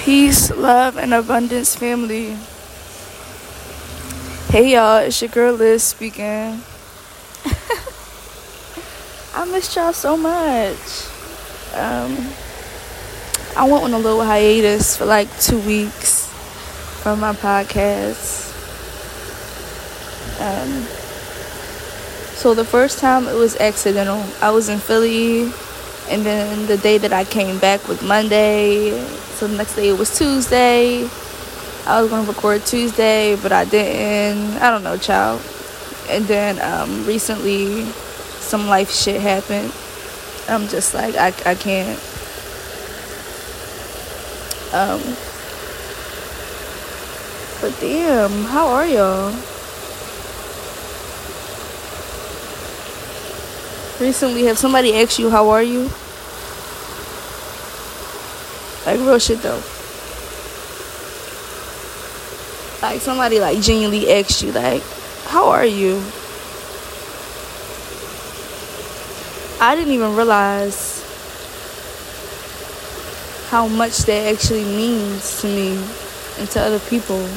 Peace, love, and abundance, family. Hey y'all, it's your girl Liz speaking. I missed y'all so much. Um, I went on a little hiatus for like two weeks from my podcast. Um, so the first time it was accidental. I was in Philly, and then the day that I came back was Monday. So the next day it was Tuesday. I was gonna record Tuesday, but I didn't. I don't know, child. And then um, recently, some life shit happened. I'm just like, I, I can't. Um, but damn, how are y'all? Recently, have somebody asked you, how are you? Like, real shit though. Like, somebody, like, genuinely asked you, like, how are you? I didn't even realize how much that actually means to me and to other people.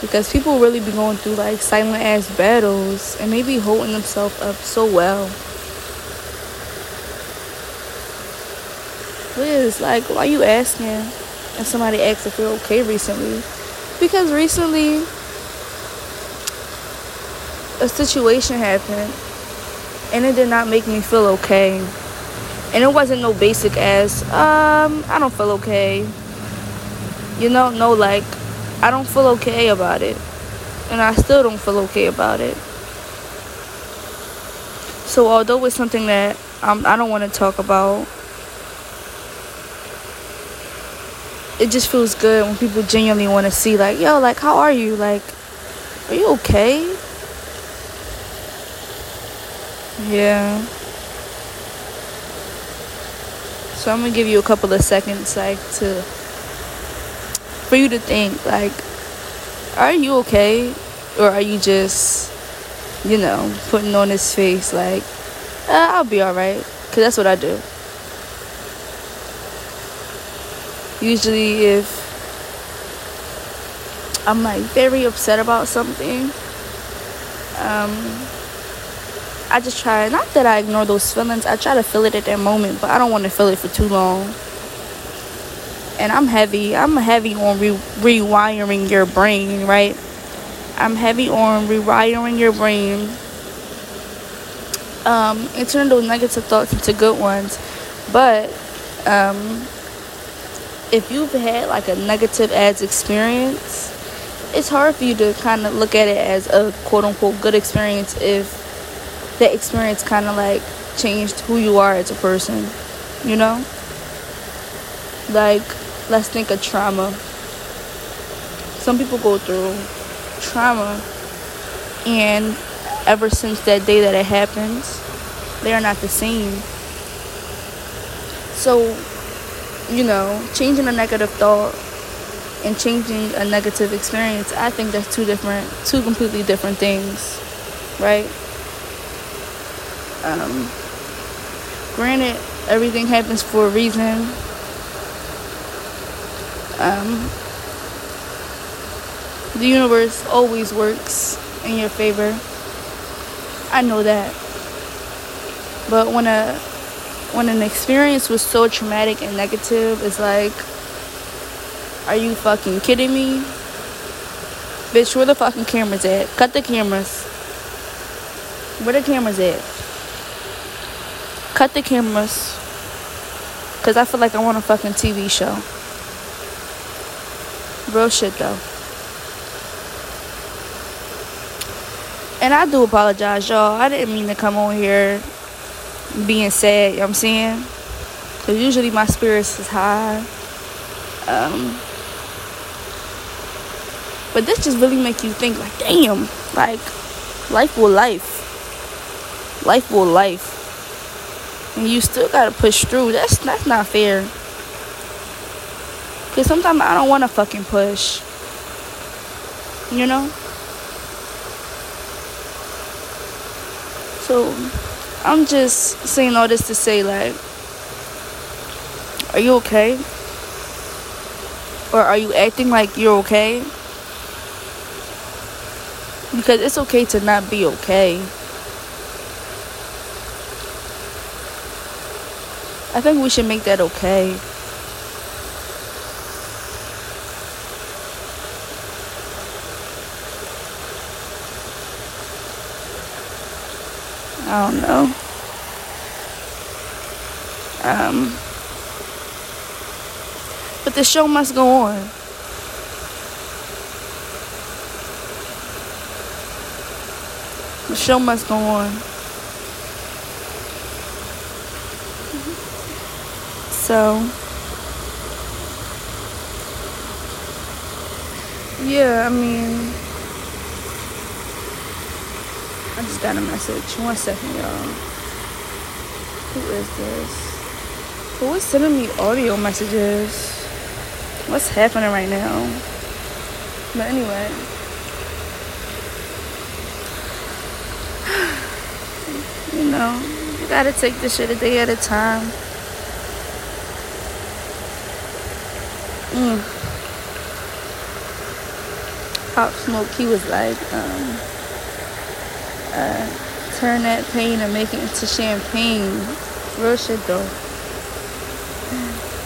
Because people really be going through like silent ass battles and maybe holding themselves up so well. Liz, like, why you asking? And somebody asked if you're okay recently. Because recently, a situation happened and it did not make me feel okay. And it wasn't no basic ass, um, I don't feel okay. You know, no, like, I don't feel okay about it. And I still don't feel okay about it. So, although it's something that um, I don't want to talk about, it just feels good when people genuinely want to see, like, yo, like, how are you? Like, are you okay? Yeah. So I'm gonna give you a couple of seconds, like, to for you to think, like, are you okay, or are you just, you know, putting on this face, like, uh, I'll be all right, cause that's what I do. Usually, if I'm like very upset about something, um, I just try, not that I ignore those feelings, I try to feel it at that moment, but I don't want to feel it for too long. And I'm heavy, I'm heavy on re- rewiring your brain, right? I'm heavy on rewiring your brain um, and turning those negative thoughts into good ones. But um, if you've had like a negative ads experience, it's hard for you to kind of look at it as a quote unquote good experience if that experience kind of like changed who you are as a person, you know? Like, let's think of trauma. Some people go through trauma, and ever since that day that it happens, they are not the same. So, you know, changing a negative thought and changing a negative experience, I think that's two different, two completely different things, right? Um, granted, everything happens for a reason. Um, the universe always works in your favor. I know that. But when a when an experience was so traumatic and negative, it's like, are you fucking kidding me? Bitch, where the fucking cameras at? Cut the cameras. Where the cameras at? Cut the cameras. Cause I feel like I want a fucking TV show. Real shit though. And I do apologize, y'all. I didn't mean to come on here being sad, you know what I'm saying? Cause usually my spirits is high. Um, but this just really make you think like, damn, like life will life. Life will life and you still gotta push through. That's that's not fair. Cause sometimes I don't wanna fucking push. You know? So I'm just saying all this to say like are you okay? Or are you acting like you're okay? Because it's okay to not be okay. I think we should make that okay. I don't know. Um, but the show must go on. The show must go on. So, yeah, I mean, I just got a message. One second, y'all. Who is this? Who is sending me audio messages? What's happening right now? But anyway. You know, you gotta take this shit a day at a time. Mm. Pop Smoke, he was like, um, uh, turn that pain and make it into champagne. Real shit though.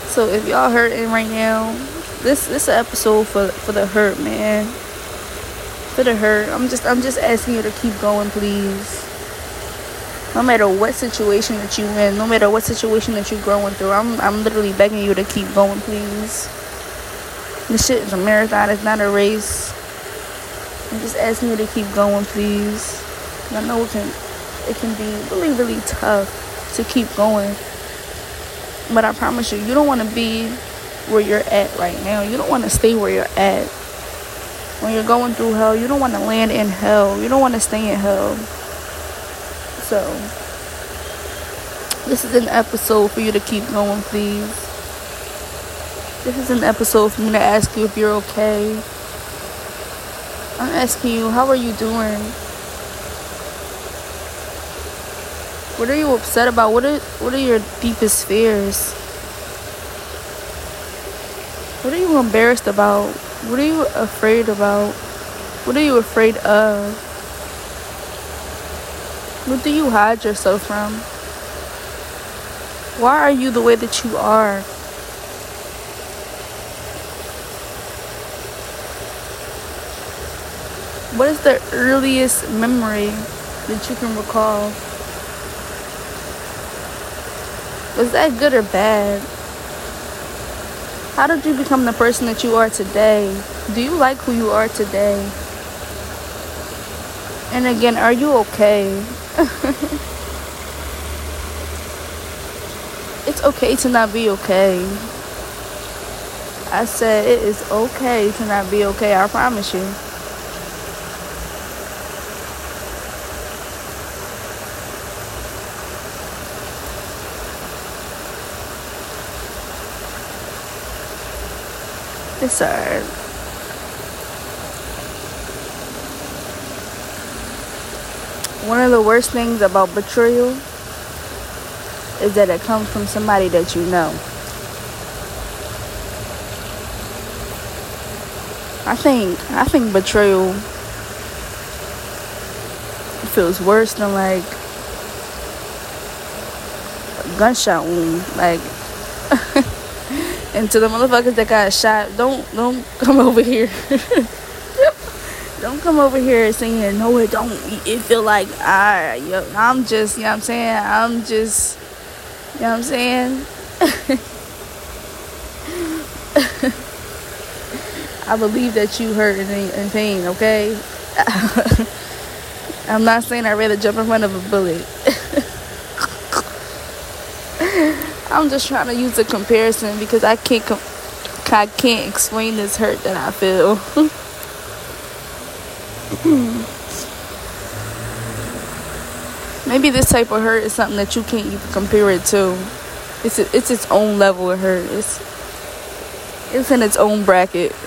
So if y'all hurting right now, this this an episode for for the hurt, man. For the hurt. I'm just I'm just asking you to keep going, please. No matter what situation that you in, no matter what situation that you're going through, I'm I'm literally begging you to keep going, please. This shit is a marathon, it's not a race. I'm just asking you to keep going, please. I know it can it can be really, really tough to keep going. But I promise you, you don't want to be where you're at right now. You don't want to stay where you're at. When you're going through hell, you don't want to land in hell. You don't want to stay in hell. So, this is an episode for you to keep going, please. This is an episode for me to ask you if you're okay. I'm asking you, how are you doing? What are you upset about? What are what are your deepest fears? What are you embarrassed about? What are you afraid about? What are you afraid of? What do you hide yourself from? Why are you the way that you are? What is the earliest memory that you can recall? Was that good or bad? How did you become the person that you are today? Do you like who you are today? And again, are you okay? it's okay to not be okay. I said it is okay to not be okay, I promise you. One of the worst things about betrayal is that it comes from somebody that you know. I think I think betrayal feels worse than like a gunshot wound. Like and to the motherfuckers that got shot, don't don't come over here. don't come over here saying no it don't it feel like I yo, I'm just you know what I'm saying? I'm just you know what I'm saying? I believe that you hurt and in pain okay? I'm not saying I'd rather jump in front of a bullet I'm just trying to use a comparison because I can't com- I can't explain this hurt that I feel. Maybe this type of hurt is something that you can't even compare it to. It's a, it's its own level of hurt. It's it's in its own bracket.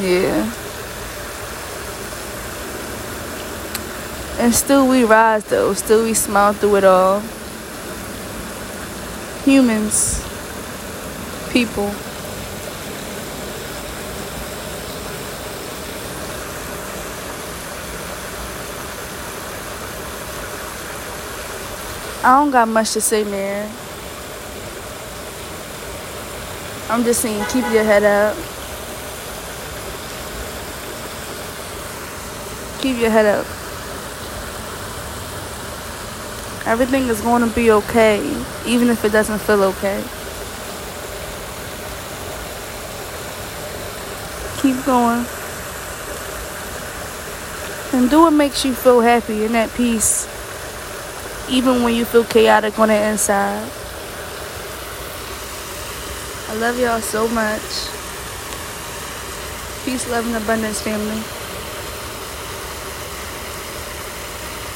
yeah. And still we rise though. Still we smile through it all. humans, people. I don't got much to say, man. I'm just saying, keep your head up. Keep your head up. Everything is going to be okay, even if it doesn't feel okay. Keep going. And do what makes you feel happy and at peace even when you feel chaotic on the inside. I love y'all so much. Peace, love, and abundance, family.